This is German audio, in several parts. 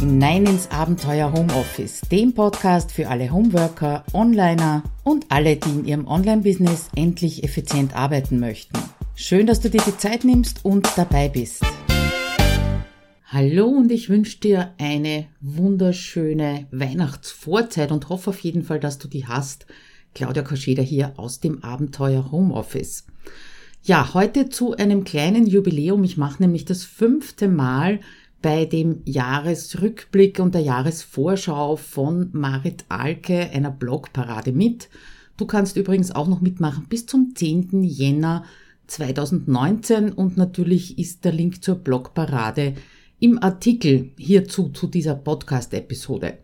hinein ins Abenteuer Homeoffice, dem Podcast für alle Homeworker, Onliner und alle, die in ihrem Online-Business endlich effizient arbeiten möchten. Schön, dass du dir die Zeit nimmst und dabei bist. Hallo und ich wünsche dir eine wunderschöne Weihnachtsvorzeit und hoffe auf jeden Fall, dass du die hast. Claudia Koscheder hier aus dem Abenteuer Homeoffice. Ja, heute zu einem kleinen Jubiläum. Ich mache nämlich das fünfte Mal bei dem Jahresrückblick und der Jahresvorschau von Marit Alke, einer Blogparade mit. Du kannst übrigens auch noch mitmachen bis zum 10. Jänner 2019 und natürlich ist der Link zur Blogparade im Artikel hierzu zu dieser Podcast-Episode.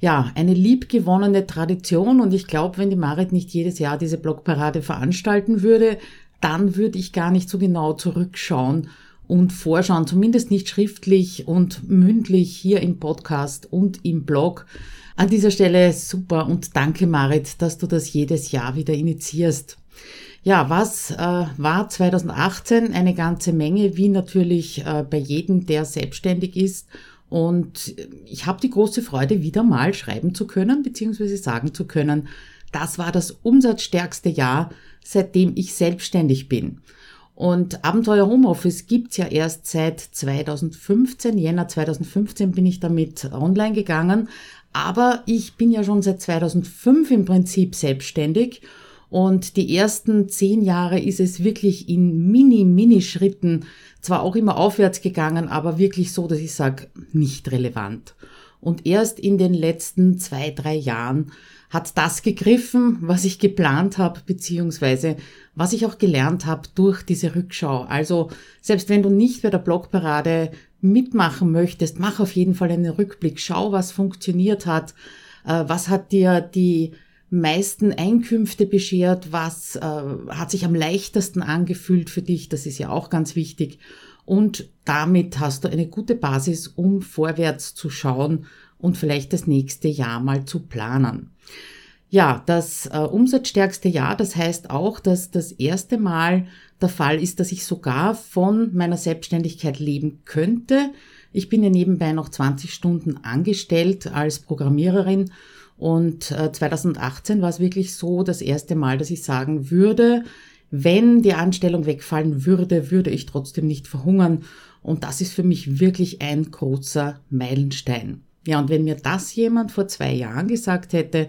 Ja, eine liebgewonnene Tradition und ich glaube, wenn die Marit nicht jedes Jahr diese Blogparade veranstalten würde, dann würde ich gar nicht so genau zurückschauen und vorschauen, zumindest nicht schriftlich und mündlich hier im Podcast und im Blog. An dieser Stelle super und danke Marit, dass du das jedes Jahr wieder initiierst. Ja, was äh, war 2018? Eine ganze Menge, wie natürlich äh, bei jedem, der selbstständig ist. Und ich habe die große Freude, wieder mal schreiben zu können, beziehungsweise sagen zu können, das war das umsatzstärkste Jahr, seitdem ich selbstständig bin. Und Abenteuer Homeoffice gibt's ja erst seit 2015. Jänner 2015 bin ich damit online gegangen. Aber ich bin ja schon seit 2005 im Prinzip selbstständig. Und die ersten zehn Jahre ist es wirklich in Mini-Mini-Schritten zwar auch immer aufwärts gegangen, aber wirklich so, dass ich sage, nicht relevant. Und erst in den letzten zwei, drei Jahren hat das gegriffen, was ich geplant habe, beziehungsweise was ich auch gelernt habe durch diese Rückschau. Also selbst wenn du nicht bei der Blogparade mitmachen möchtest, mach auf jeden Fall einen Rückblick. Schau, was funktioniert hat, äh, was hat dir die meisten Einkünfte beschert, was äh, hat sich am leichtesten angefühlt für dich, das ist ja auch ganz wichtig. Und damit hast du eine gute Basis, um vorwärts zu schauen und vielleicht das nächste Jahr mal zu planen. Ja, das äh, umsatzstärkste Jahr, das heißt auch, dass das erste Mal der Fall ist, dass ich sogar von meiner Selbstständigkeit leben könnte. Ich bin ja nebenbei noch 20 Stunden angestellt als Programmiererin und äh, 2018 war es wirklich so das erste Mal, dass ich sagen würde, wenn die Anstellung wegfallen würde, würde ich trotzdem nicht verhungern. Und das ist für mich wirklich ein großer Meilenstein. Ja, und wenn mir das jemand vor zwei Jahren gesagt hätte,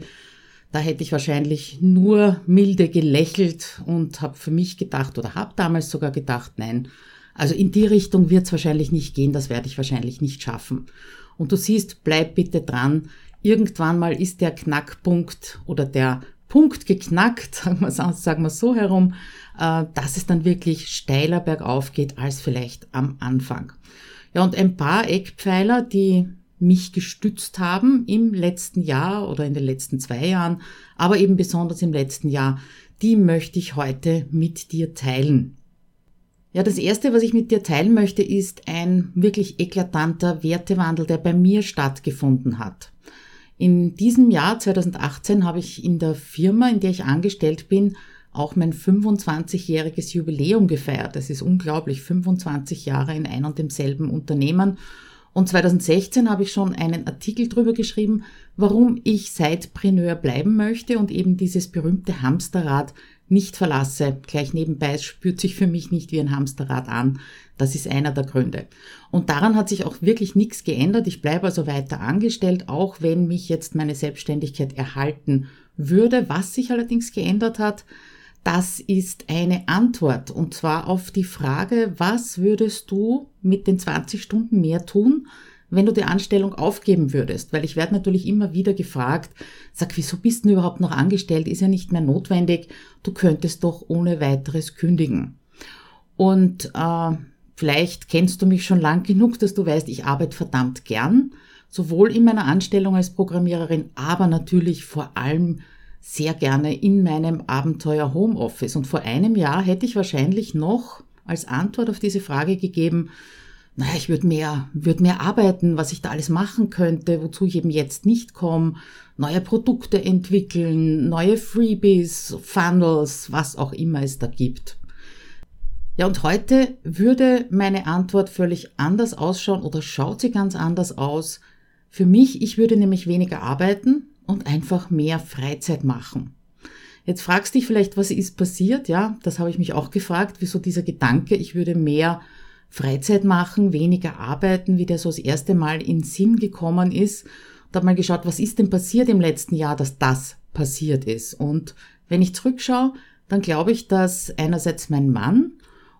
da hätte ich wahrscheinlich nur milde gelächelt und habe für mich gedacht oder habe damals sogar gedacht, nein, also in die Richtung wird es wahrscheinlich nicht gehen, das werde ich wahrscheinlich nicht schaffen. Und du siehst, bleib bitte dran. Irgendwann mal ist der Knackpunkt oder der Punkt geknackt, sagen wir, sagen wir so herum, äh, dass es dann wirklich steiler bergauf geht als vielleicht am Anfang. Ja, und ein paar Eckpfeiler, die mich gestützt haben im letzten Jahr oder in den letzten zwei Jahren, aber eben besonders im letzten Jahr, die möchte ich heute mit dir teilen. Ja, das erste, was ich mit dir teilen möchte, ist ein wirklich eklatanter Wertewandel, der bei mir stattgefunden hat. In diesem Jahr 2018 habe ich in der Firma, in der ich angestellt bin, auch mein 25-jähriges Jubiläum gefeiert. Das ist unglaublich, 25 Jahre in ein und demselben Unternehmen. Und 2016 habe ich schon einen Artikel drüber geschrieben, warum ich Sidepreneur bleiben möchte und eben dieses berühmte Hamsterrad nicht verlasse. Gleich nebenbei spürt sich für mich nicht wie ein Hamsterrad an. Das ist einer der Gründe. Und daran hat sich auch wirklich nichts geändert. Ich bleibe also weiter angestellt, auch wenn mich jetzt meine Selbstständigkeit erhalten würde. Was sich allerdings geändert hat, das ist eine Antwort und zwar auf die Frage, was würdest du mit den 20 Stunden mehr tun, wenn du die Anstellung aufgeben würdest? Weil ich werde natürlich immer wieder gefragt, sag, wieso bist du überhaupt noch angestellt? Ist ja nicht mehr notwendig. Du könntest doch ohne weiteres kündigen. Und äh, vielleicht kennst du mich schon lang genug, dass du weißt, ich arbeite verdammt gern, sowohl in meiner Anstellung als Programmiererin, aber natürlich vor allem sehr gerne in meinem Abenteuer Homeoffice. Und vor einem Jahr hätte ich wahrscheinlich noch als Antwort auf diese Frage gegeben, naja, ich würde mehr, würde mehr arbeiten, was ich da alles machen könnte, wozu ich eben jetzt nicht komme, neue Produkte entwickeln, neue Freebies, Funnels, was auch immer es da gibt. Ja, und heute würde meine Antwort völlig anders ausschauen oder schaut sie ganz anders aus, Für mich, ich würde nämlich weniger arbeiten und einfach mehr Freizeit machen. Jetzt fragst dich vielleicht, was ist passiert? Ja, das habe ich mich auch gefragt, wieso dieser Gedanke, ich würde mehr Freizeit machen, weniger arbeiten, wie der so das erste Mal in Sinn gekommen ist. Da habe mal geschaut, was ist denn passiert im letzten Jahr, dass das passiert ist. Und wenn ich zurückschaue, dann glaube ich, dass einerseits mein Mann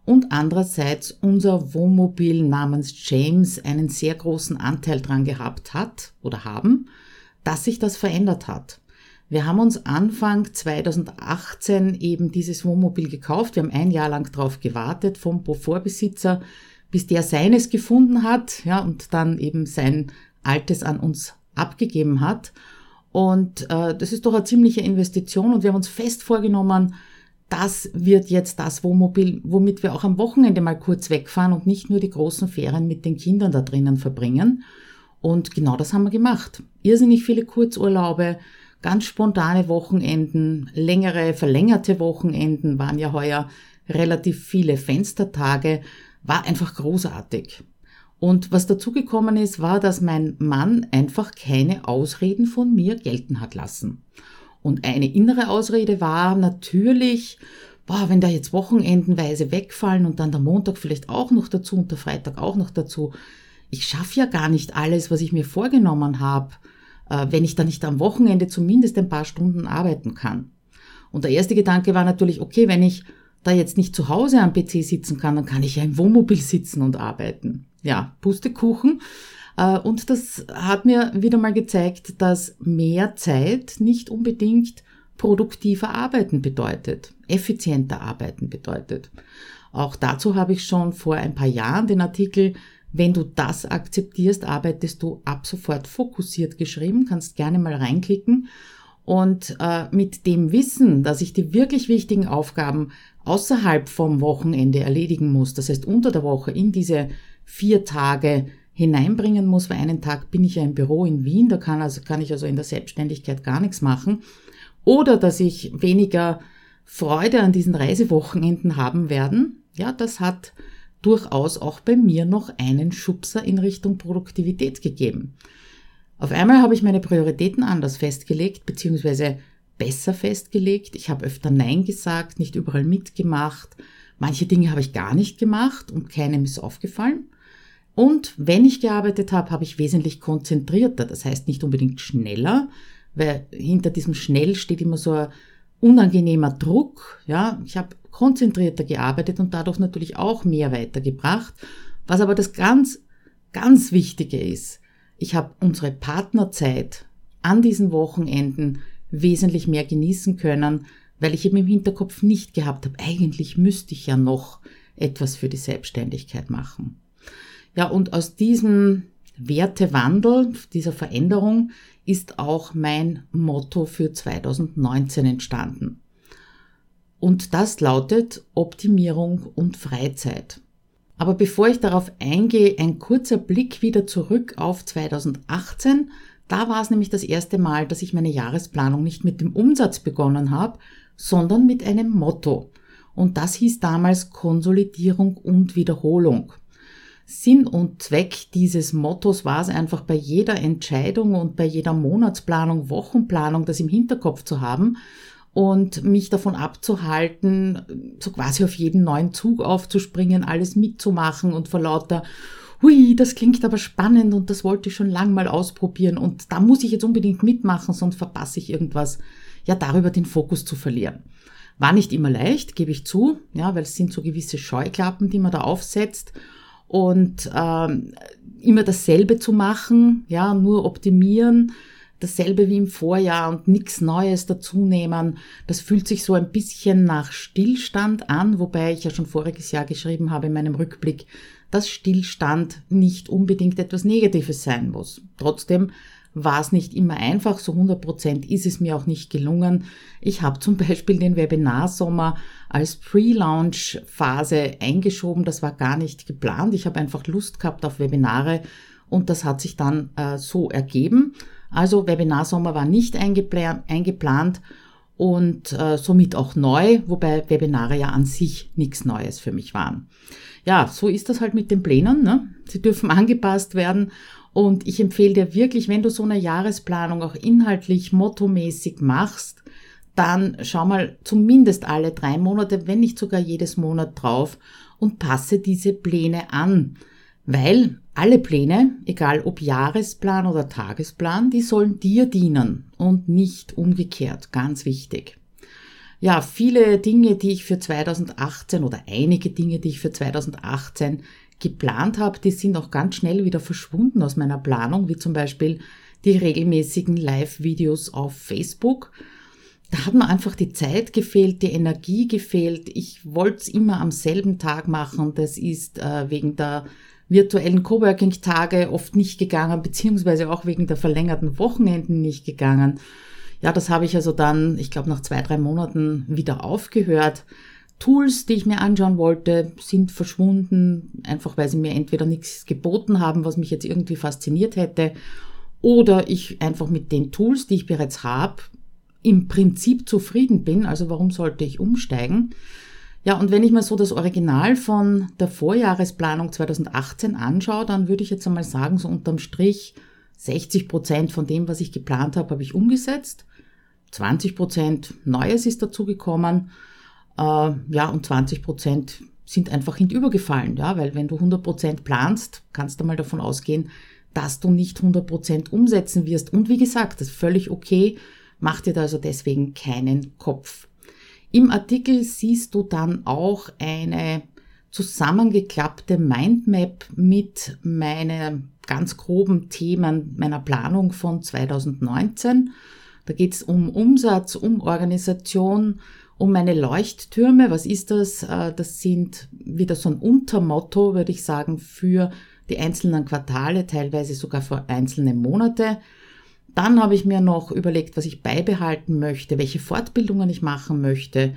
und andererseits unser Wohnmobil namens James einen sehr großen Anteil dran gehabt hat oder haben, dass sich das verändert hat. Wir haben uns Anfang 2018 eben dieses Wohnmobil gekauft. Wir haben ein Jahr lang drauf gewartet vom Vorbesitzer, bis der seines gefunden hat, ja, und dann eben sein altes an uns abgegeben hat. Und äh, das ist doch eine ziemliche Investition und wir haben uns fest vorgenommen, das wird jetzt das Wohnmobil, womit wir auch am Wochenende mal kurz wegfahren und nicht nur die großen Ferien mit den Kindern da drinnen verbringen. Und genau das haben wir gemacht. Irrsinnig viele Kurzurlaube, ganz spontane Wochenenden, längere, verlängerte Wochenenden waren ja heuer relativ viele Fenstertage, war einfach großartig. Und was dazugekommen ist, war, dass mein Mann einfach keine Ausreden von mir gelten hat lassen. Und eine innere Ausrede war natürlich, boah, wenn da jetzt Wochenendenweise wegfallen und dann der Montag vielleicht auch noch dazu und der Freitag auch noch dazu. Ich schaffe ja gar nicht alles, was ich mir vorgenommen habe, wenn ich da nicht am Wochenende zumindest ein paar Stunden arbeiten kann. Und der erste Gedanke war natürlich, okay, wenn ich da jetzt nicht zu Hause am PC sitzen kann, dann kann ich ja im Wohnmobil sitzen und arbeiten. Ja, Pustekuchen. Äh, und das hat mir wieder mal gezeigt, dass mehr Zeit nicht unbedingt produktiver Arbeiten bedeutet, effizienter Arbeiten bedeutet. Auch dazu habe ich schon vor ein paar Jahren den Artikel wenn du das akzeptierst, arbeitest du ab sofort fokussiert geschrieben, kannst gerne mal reinklicken. Und äh, mit dem Wissen, dass ich die wirklich wichtigen Aufgaben außerhalb vom Wochenende erledigen muss, das heißt unter der Woche in diese vier Tage hineinbringen muss, weil einen Tag bin ich ja im Büro in Wien, da kann, also, kann ich also in der Selbstständigkeit gar nichts machen. Oder dass ich weniger Freude an diesen Reisewochenenden haben werden, ja, das hat durchaus auch bei mir noch einen Schubser in Richtung Produktivität gegeben. Auf einmal habe ich meine Prioritäten anders festgelegt, beziehungsweise besser festgelegt. Ich habe öfter Nein gesagt, nicht überall mitgemacht. Manche Dinge habe ich gar nicht gemacht und keinem ist aufgefallen. Und wenn ich gearbeitet habe, habe ich wesentlich konzentrierter, das heißt nicht unbedingt schneller, weil hinter diesem schnell steht immer so ein unangenehmer Druck. Ja, ich habe konzentrierter gearbeitet und dadurch natürlich auch mehr weitergebracht. Was aber das ganz, ganz Wichtige ist, ich habe unsere Partnerzeit an diesen Wochenenden wesentlich mehr genießen können, weil ich eben im Hinterkopf nicht gehabt habe, eigentlich müsste ich ja noch etwas für die Selbstständigkeit machen. Ja, und aus diesem Wertewandel, dieser Veränderung ist auch mein Motto für 2019 entstanden. Und das lautet Optimierung und Freizeit. Aber bevor ich darauf eingehe, ein kurzer Blick wieder zurück auf 2018. Da war es nämlich das erste Mal, dass ich meine Jahresplanung nicht mit dem Umsatz begonnen habe, sondern mit einem Motto. Und das hieß damals Konsolidierung und Wiederholung. Sinn und Zweck dieses Mottos war es einfach bei jeder Entscheidung und bei jeder Monatsplanung, Wochenplanung, das im Hinterkopf zu haben und mich davon abzuhalten, so quasi auf jeden neuen Zug aufzuspringen, alles mitzumachen und vor lauter Hui, das klingt aber spannend und das wollte ich schon lang mal ausprobieren und da muss ich jetzt unbedingt mitmachen, sonst verpasse ich irgendwas, ja darüber den Fokus zu verlieren. War nicht immer leicht, gebe ich zu, ja, weil es sind so gewisse Scheuklappen, die man da aufsetzt und ähm, immer dasselbe zu machen, ja, nur optimieren, dasselbe wie im Vorjahr und nichts Neues dazunehmen. Das fühlt sich so ein bisschen nach Stillstand an, wobei ich ja schon voriges Jahr geschrieben habe in meinem Rückblick, dass Stillstand nicht unbedingt etwas Negatives sein muss. Trotzdem war es nicht immer einfach, so 100 Prozent ist es mir auch nicht gelungen. Ich habe zum Beispiel den Webinarsommer als Pre-Launch-Phase eingeschoben, das war gar nicht geplant. Ich habe einfach Lust gehabt auf Webinare und das hat sich dann äh, so ergeben. Also Webinarsommer war nicht eingeplant und äh, somit auch neu, wobei Webinare ja an sich nichts Neues für mich waren. Ja, so ist das halt mit den Plänen. Ne? Sie dürfen angepasst werden Und ich empfehle dir wirklich, wenn du so eine Jahresplanung auch inhaltlich, mottomäßig machst, dann schau mal zumindest alle drei Monate, wenn nicht sogar jedes Monat drauf und passe diese Pläne an. Weil alle Pläne, egal ob Jahresplan oder Tagesplan, die sollen dir dienen und nicht umgekehrt. Ganz wichtig. Ja, viele Dinge, die ich für 2018 oder einige Dinge, die ich für 2018 geplant habe, die sind auch ganz schnell wieder verschwunden aus meiner Planung, wie zum Beispiel die regelmäßigen Live-Videos auf Facebook. Da hat mir einfach die Zeit gefehlt, die Energie gefehlt. Ich wollte es immer am selben Tag machen. Das ist äh, wegen der virtuellen Coworking-Tage oft nicht gegangen, beziehungsweise auch wegen der verlängerten Wochenenden nicht gegangen. Ja, das habe ich also dann, ich glaube, nach zwei, drei Monaten wieder aufgehört. Tools, die ich mir anschauen wollte, sind verschwunden, einfach weil sie mir entweder nichts geboten haben, was mich jetzt irgendwie fasziniert hätte, oder ich einfach mit den Tools, die ich bereits habe, im Prinzip zufrieden bin. Also warum sollte ich umsteigen? Ja, und wenn ich mir so das Original von der Vorjahresplanung 2018 anschaue, dann würde ich jetzt einmal sagen, so unterm Strich 60 Prozent von dem, was ich geplant habe, habe ich umgesetzt. 20 Prozent Neues ist dazugekommen. Äh, ja, und 20 Prozent sind einfach hinübergefallen, ja, weil wenn du 100 Prozent planst, kannst du mal davon ausgehen, dass du nicht 100 Prozent umsetzen wirst. Und wie gesagt, das ist völlig okay. Mach dir da also deswegen keinen Kopf. Im Artikel siehst du dann auch eine zusammengeklappte Mindmap mit meinen ganz groben Themen meiner Planung von 2019. Da geht es um Umsatz, um Organisation, um meine Leuchttürme. Was ist das? Äh, das sind wieder so ein Untermotto, würde ich sagen, für die einzelnen Quartale, teilweise sogar für einzelne Monate. Dann habe ich mir noch überlegt, was ich beibehalten möchte, welche Fortbildungen ich machen möchte,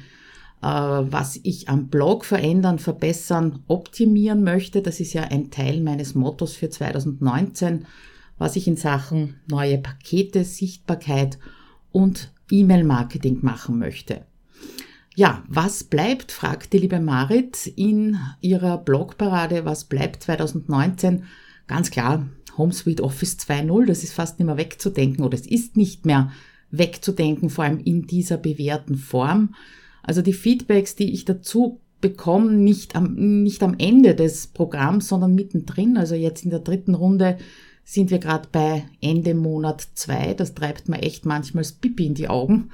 äh, was ich am Blog verändern, verbessern, optimieren möchte. Das ist ja ein Teil meines Mottos für 2019, was ich in Sachen neue Pakete, Sichtbarkeit und E-Mail-Marketing machen möchte. Ja, was bleibt, fragt die liebe Marit in ihrer Blogparade, was bleibt 2019? Ganz klar, HomeSuite Office 2.0, das ist fast nicht mehr wegzudenken oder es ist nicht mehr wegzudenken, vor allem in dieser bewährten Form. Also die Feedbacks, die ich dazu bekomme, nicht am, nicht am Ende des Programms, sondern mittendrin. Also jetzt in der dritten Runde sind wir gerade bei Ende Monat zwei. Das treibt mir echt manchmal das Pipi in die Augen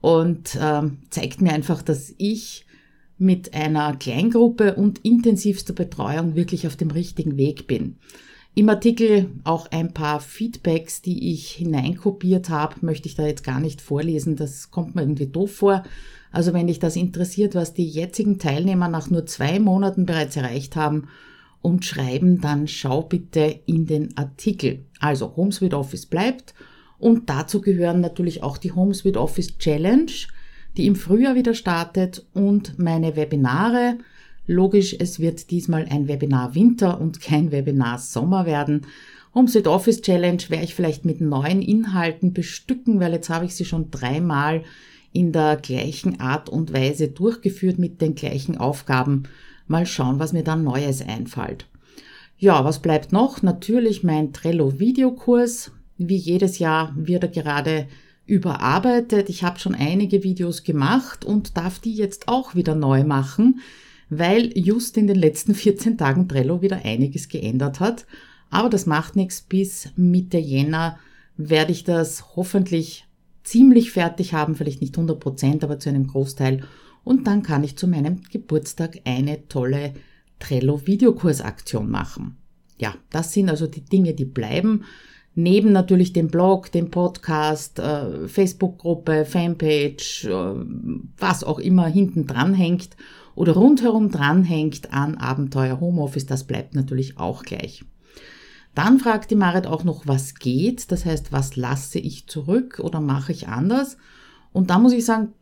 und äh, zeigt mir einfach, dass ich mit einer Kleingruppe und intensivster Betreuung wirklich auf dem richtigen Weg bin. Im Artikel auch ein paar Feedbacks, die ich hineinkopiert habe, möchte ich da jetzt gar nicht vorlesen, das kommt mir irgendwie doof vor. Also wenn dich das interessiert, was die jetzigen Teilnehmer nach nur zwei Monaten bereits erreicht haben und schreiben, dann schau bitte in den Artikel. Also HomeSuite Office bleibt und dazu gehören natürlich auch die HomeSuite Office Challenge, die im Frühjahr wieder startet und meine Webinare, Logisch, es wird diesmal ein Webinar Winter und kein Webinar Sommer werden. HomeSuite Office Challenge werde ich vielleicht mit neuen Inhalten bestücken, weil jetzt habe ich sie schon dreimal in der gleichen Art und Weise durchgeführt mit den gleichen Aufgaben. Mal schauen, was mir dann Neues einfällt. Ja, was bleibt noch? Natürlich mein Trello Videokurs. Wie jedes Jahr wird er gerade überarbeitet. Ich habe schon einige Videos gemacht und darf die jetzt auch wieder neu machen weil just in den letzten 14 Tagen Trello wieder einiges geändert hat. Aber das macht nichts. Bis Mitte Jänner werde ich das hoffentlich ziemlich fertig haben, vielleicht nicht 100 Prozent, aber zu einem Großteil. Und dann kann ich zu meinem Geburtstag eine tolle Trello-Videokursaktion machen. Ja, das sind also die Dinge, die bleiben. Neben natürlich dem Blog, dem Podcast, äh, Facebook-Gruppe, Fanpage, äh, was auch immer hinten dran hängt oder rundherum dranhängt an Abenteuer Homeoffice, das bleibt natürlich auch gleich. Dann fragt die Marit auch noch, was geht, das heißt, was lasse ich zurück oder mache ich anders? Und da muss ich sagen,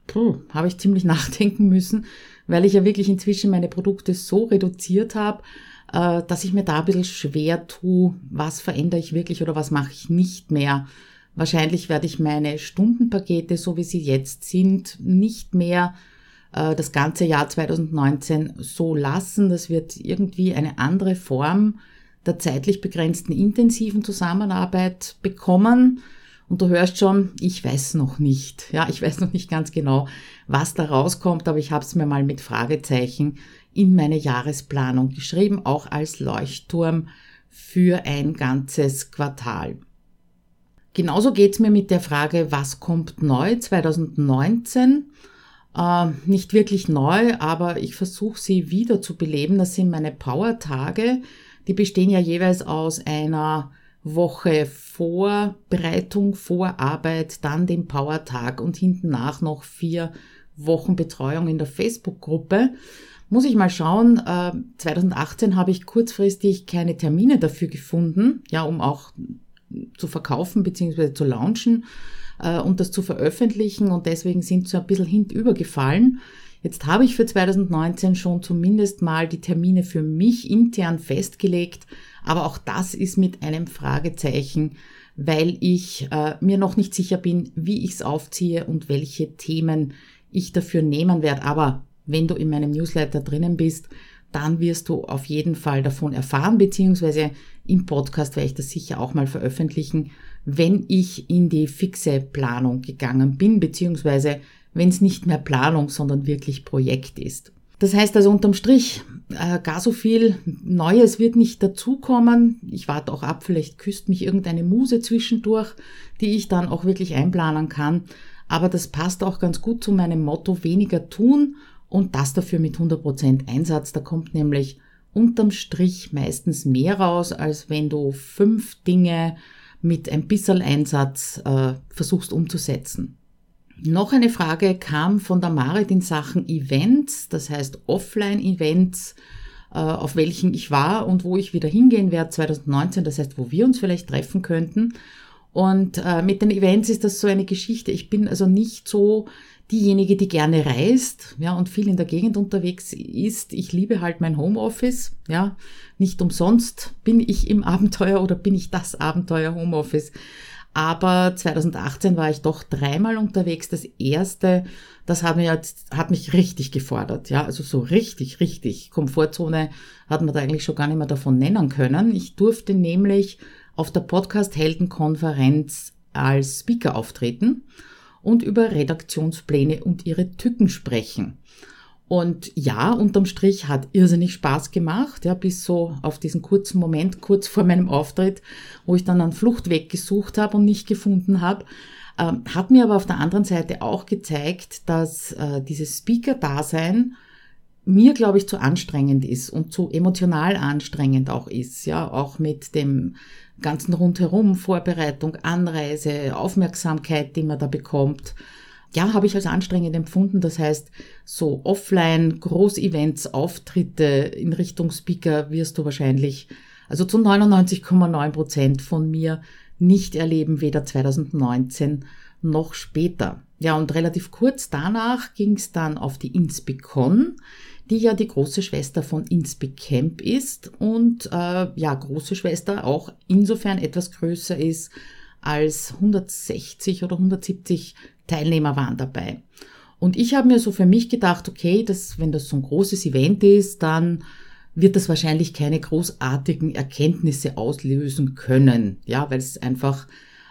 habe ich ziemlich nachdenken müssen, weil ich ja wirklich inzwischen meine Produkte so reduziert habe, äh, dass ich mir da ein bisschen schwer tue, was verändere ich wirklich oder was mache ich nicht mehr. Wahrscheinlich werde ich meine Stundenpakete, so wie sie jetzt sind, nicht mehr äh, das ganze Jahr 2019 so lassen. Das wird irgendwie eine andere Form der zeitlich begrenzten intensiven Zusammenarbeit bekommen. Und du hörst schon, ich weiß noch nicht. Ja, ich weiß noch nicht ganz genau, was da rauskommt, aber ich habe es mir mal mit Fragezeichen in meine Jahresplanung geschrieben, auch als Leuchtturm für ein ganzes Quartal. Genauso geht's mir mit der Frage, was kommt neu 2019? Äh, nicht wirklich neu, aber ich versuche sie wieder zu beleben. Das sind meine Power-Tage. Die bestehen ja jeweils aus einer Woche Vorbereitung, Vorarbeit, dann den Power-Tag und hinten nach noch vier Wochen Betreuung in der Facebook-Gruppe. Muss ich mal schauen. 2018 äh, habe ich kurzfristig keine Termine dafür gefunden, ja, um auch zu verkaufen bzw. zu launchen äh, und das zu veröffentlichen und deswegen sind so ein bisschen hintübergefallen. Jetzt habe ich für 2019 schon zumindest mal die Termine für mich intern festgelegt, aber auch das ist mit einem Fragezeichen, weil ich äh, mir noch nicht sicher bin, wie ich es aufziehe und welche Themen ich dafür nehmen werde. Aber wenn du in meinem Newsletter drinnen bist, dann wirst du auf jeden Fall davon erfahren, beziehungsweise im Podcast werde ich das sicher auch mal veröffentlichen, wenn ich in die fixe Planung gegangen bin, beziehungsweise wenn es nicht mehr Planung, sondern wirklich Projekt ist. Das heißt also unterm Strich, äh, gar so viel Neues wird nicht dazukommen. Ich warte auch ab, vielleicht küsst mich irgendeine Muse zwischendurch, die ich dann auch wirklich einplanen kann. Aber das passt auch ganz gut zu meinem Motto weniger tun und das dafür mit 100% Einsatz. Da kommt nämlich unterm Strich meistens mehr raus, als wenn du fünf Dinge mit ein bisschen Einsatz äh, versuchst umzusetzen. Noch eine Frage kam von der Marit in Sachen Events, das heißt Offline-Events, äh, auf welchen ich war und wo ich wieder hingehen werde 2019, das heißt, wo wir uns vielleicht treffen könnten. Und äh, mit den Events ist das so eine Geschichte. Ich bin also nicht so diejenige, die gerne reist, ja, und viel in der Gegend unterwegs ist. Ich liebe halt mein Homeoffice, ja. Nicht umsonst bin ich im Abenteuer oder bin ich das Abenteuer Homeoffice. Aber 2018 war ich doch dreimal unterwegs. Das erste, das hat, jetzt, hat mich richtig gefordert. Ja, also so richtig, richtig. Komfortzone hat man da eigentlich schon gar nicht mehr davon nennen können. Ich durfte nämlich auf der Podcast Heldenkonferenz als Speaker auftreten und über Redaktionspläne und ihre Tücken sprechen. Und ja, unterm Strich hat irrsinnig Spaß gemacht, ja, bis so auf diesen kurzen Moment, kurz vor meinem Auftritt, wo ich dann einen Fluchtweg gesucht habe und nicht gefunden habe. Ähm, hat mir aber auf der anderen Seite auch gezeigt, dass äh, dieses Speaker-Dasein mir, glaube ich, zu anstrengend ist und zu emotional anstrengend auch ist, ja, auch mit dem ganzen rundherum, Vorbereitung, Anreise, Aufmerksamkeit, die man da bekommt ja, habe ich als anstrengend empfunden. Das heißt, so offline, Großevents, Auftritte in Richtung Speaker wirst du wahrscheinlich, also zu 99,9 Prozent von mir nicht erleben, weder 2019 noch später. Ja, und relativ kurz danach ging es dann auf die Inspicon, die ja die große Schwester von Inspicamp ist und äh, ja, große Schwester auch insofern etwas größer ist als 160 oder 170 Teilnehmer waren dabei. Und ich habe mir so für mich gedacht, okay, dass, wenn das so ein großes Event ist, dann wird das wahrscheinlich keine großartigen Erkenntnisse auslösen können. Ja, weil es einfach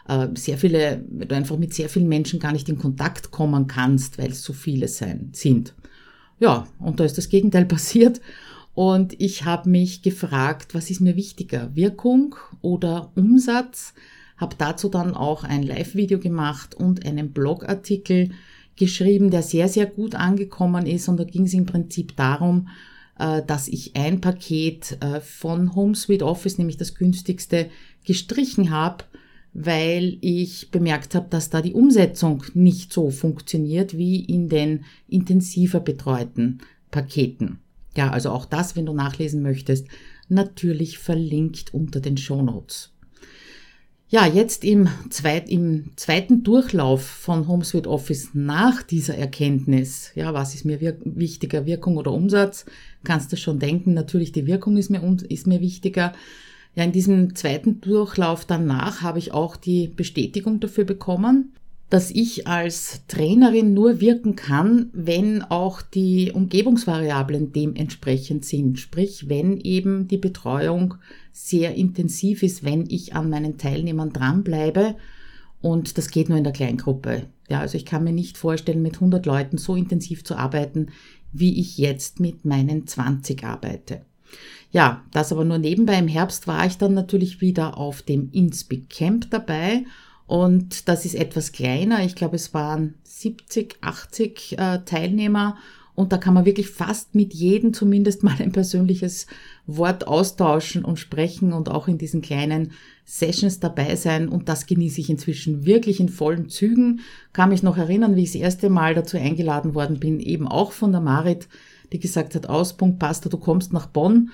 äh, sehr viele, du einfach mit sehr vielen Menschen gar nicht in Kontakt kommen kannst, weil es so viele sein, sind. Ja, und da ist das Gegenteil passiert. Und ich habe mich gefragt, was ist mir wichtiger, Wirkung oder Umsatz? habe dazu dann auch ein Live-Video gemacht und einen Blogartikel geschrieben, der sehr, sehr gut angekommen ist. Und da ging es im Prinzip darum, äh, dass ich ein Paket äh, von Home Suite Office, nämlich das günstigste, gestrichen habe, weil ich bemerkt habe, dass da die Umsetzung nicht so funktioniert wie in den intensiver betreuten Paketen. Ja, also auch das, wenn du nachlesen möchtest, natürlich verlinkt unter den Show Notes. Ja, jetzt im, zweit, im zweiten Durchlauf von HomeSuite Office nach dieser Erkenntnis, ja, was ist mir wir wichtiger, Wirkung oder Umsatz, kannst du schon denken, natürlich die Wirkung ist mir, ist mir wichtiger. Ja, in diesem zweiten Durchlauf danach habe ich auch die Bestätigung dafür bekommen, dass ich als Trainerin nur wirken kann, wenn auch die Umgebungsvariablen dementsprechend sind. Sprich, wenn eben die Betreuung sehr intensiv ist, wenn ich an meinen Teilnehmern dranbleibe. Und das geht nur in der Kleingruppe. Ja, also ich kann mir nicht vorstellen, mit 100 Leuten so intensiv zu arbeiten, wie ich jetzt mit meinen 20 arbeite. Ja, das aber nur nebenbei. Im Herbst war ich dann natürlich wieder auf dem Innspeak Camp dabei und das ist etwas kleiner. Ich glaube, es waren 70, 80 äh, Teilnehmer und da kann man wirklich fast mit jedem zumindest mal ein persönliches Wort austauschen und sprechen und auch in diesen kleinen Sessions dabei sein. Und das genieße ich inzwischen wirklich in vollen Zügen. Kann mich noch erinnern, wie ich das erste Mal dazu eingeladen worden bin, eben auch von der Marit, die gesagt hat, Auspunkt, Pastor, du kommst nach Bonn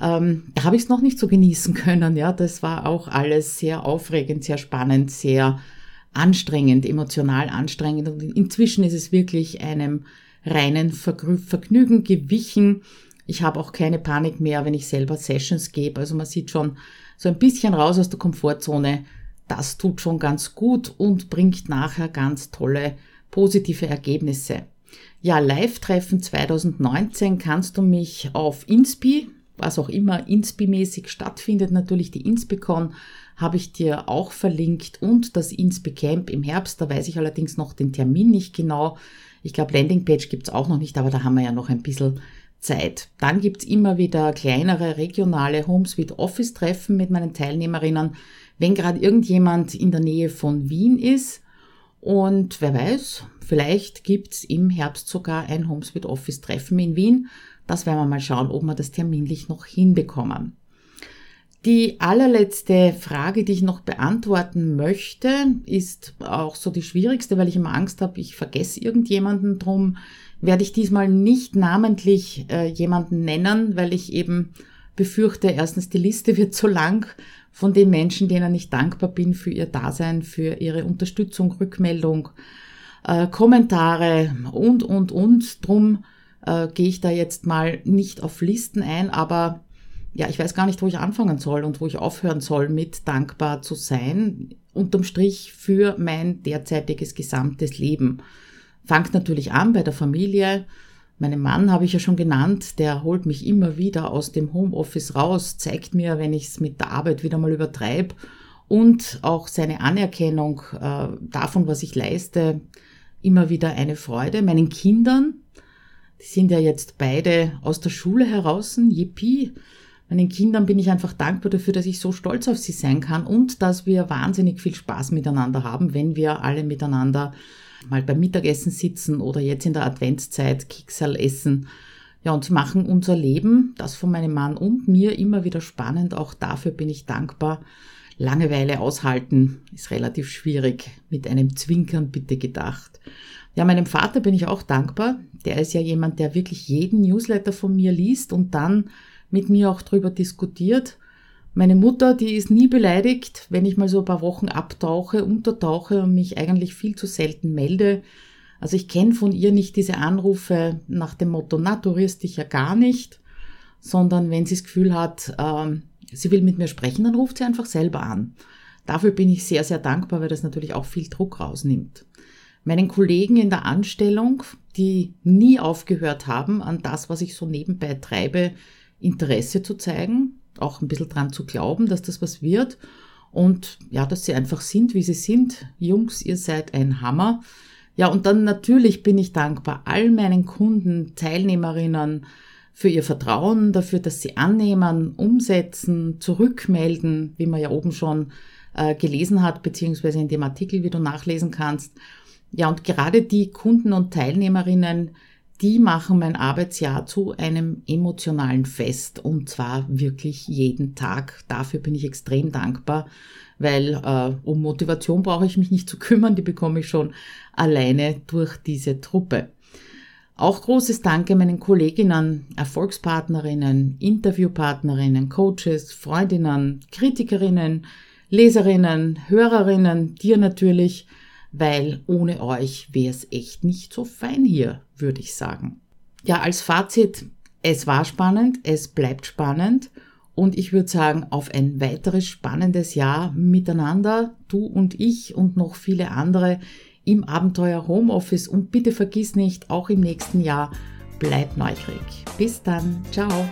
ähm, habe ich es noch nicht so genießen können. Ja, das war auch alles sehr aufregend, sehr spannend, sehr anstrengend, emotional anstrengend. Und inzwischen ist es wirklich einem reinen Vergnügen gewichen. Ich habe auch keine Panik mehr, wenn ich selber Sessions gebe. Also man sieht schon so ein bisschen raus aus der Komfortzone. Das tut schon ganz gut und bringt nachher ganz tolle positive Ergebnisse. Ja, Live-Treffen 2019 kannst du mich auf Inspi, was auch immer Inspi-mäßig stattfindet, natürlich die Inspicon habe ich dir auch verlinkt und das Inspi-Camp im Herbst, da weiß ich allerdings noch den Termin nicht genau. Ich glaube, Landingpage gibt's auch noch nicht, aber da haben wir ja noch ein bisschen Zeit. Dann gibt's immer wieder kleinere regionale HomeSuite Office Treffen mit meinen Teilnehmerinnen, wenn gerade irgendjemand in der Nähe von Wien ist. Und wer weiß, vielleicht gibt's im Herbst sogar ein HomeSuite Office Treffen in Wien. Das werden wir mal schauen, ob wir das terminlich noch hinbekommen. Die allerletzte Frage, die ich noch beantworten möchte, ist auch so die schwierigste, weil ich immer Angst habe, ich vergesse irgendjemanden. Drum werde ich diesmal nicht namentlich äh, jemanden nennen, weil ich eben befürchte, erstens die Liste wird zu lang von den Menschen, denen ich dankbar bin für ihr Dasein, für ihre Unterstützung, Rückmeldung, äh, Kommentare und, und, und. Drum äh, gehe ich da jetzt mal nicht auf Listen ein, aber ja, ich weiß gar nicht, wo ich anfangen soll und wo ich aufhören soll mit dankbar zu sein, unterm Strich für mein derzeitiges gesamtes Leben. Fangt natürlich an bei der Familie. Meinen Mann habe ich ja schon genannt, der holt mich immer wieder aus dem Homeoffice raus, zeigt mir, wenn ich es mit der Arbeit wieder mal übertreibe und auch seine Anerkennung äh, davon, was ich leiste, immer wieder eine Freude. Meinen Kindern, die sind ja jetzt beide aus der Schule heraus, yippie. Meinen Kindern bin ich einfach dankbar dafür, dass ich so stolz auf sie sein kann und dass wir wahnsinnig viel Spaß miteinander haben, wenn wir alle miteinander mal beim Mittagessen sitzen oder jetzt in der Adventszeit Kicksal essen. Ja, und machen unser Leben, das von meinem Mann und mir, immer wieder spannend. Auch dafür bin ich dankbar. Langeweile aushalten ist relativ schwierig. Mit einem Zwinkern bitte gedacht. Ja, meinem Vater bin ich auch dankbar. Der ist ja jemand, der wirklich jeden Newsletter von mir liest und dann mit mir auch drüber diskutiert. Meine Mutter, die ist nie beleidigt, wenn ich mal so ein paar Wochen abtauche, untertauche und mich eigentlich viel zu selten melde. Also ich kenne von ihr nicht diese Anrufe nach dem Motto, na, du rührst dich ja gar nicht, sondern wenn sie das Gefühl hat, äh, sie will mit mir sprechen, dann ruft sie einfach selber an. Dafür bin ich sehr, sehr dankbar, weil das natürlich auch viel Druck rausnimmt meinen Kollegen in der Anstellung, die nie aufgehört haben, an das, was ich so nebenbei treibe, Interesse zu zeigen, auch ein bisschen dran zu glauben, dass das was wird und ja, dass sie einfach sind, wie sie sind. Jungs, ihr seid ein Hammer. Ja, und dann natürlich bin ich dankbar all meinen Kunden, Teilnehmerinnen für ihr Vertrauen, dafür, dass sie annehmen, umsetzen, zurückmelden, wie man ja oben schon äh, gelesen hat, beziehungsweise in dem Artikel, wie du nachlesen kannst. Ja, und gerade die Kunden und Teilnehmerinnen, die machen mein Arbeitsjahr zu einem emotionalen Fest und zwar wirklich jeden Tag. Dafür bin ich extrem dankbar, weil äh, um Motivation brauche ich mich nicht zu kümmern, die bekomme ich schon alleine durch diese Truppe. Auch großes Danke meinen Kolleginnen, Erfolgspartnerinnen, Interviewpartnerinnen, Coaches, Freundinnen, Kritikerinnen, Leserinnen, Hörerinnen, dir natürlich weil ohne euch wäre es echt nicht so fein hier, würde ich sagen. Ja, als Fazit, es war spannend, es bleibt spannend und ich würde sagen, auf ein weiteres spannendes Jahr miteinander, du und ich und noch viele andere im Abenteuer Homeoffice und bitte vergiss nicht, auch im nächsten Jahr, bleib neugierig. Bis dann, ciao.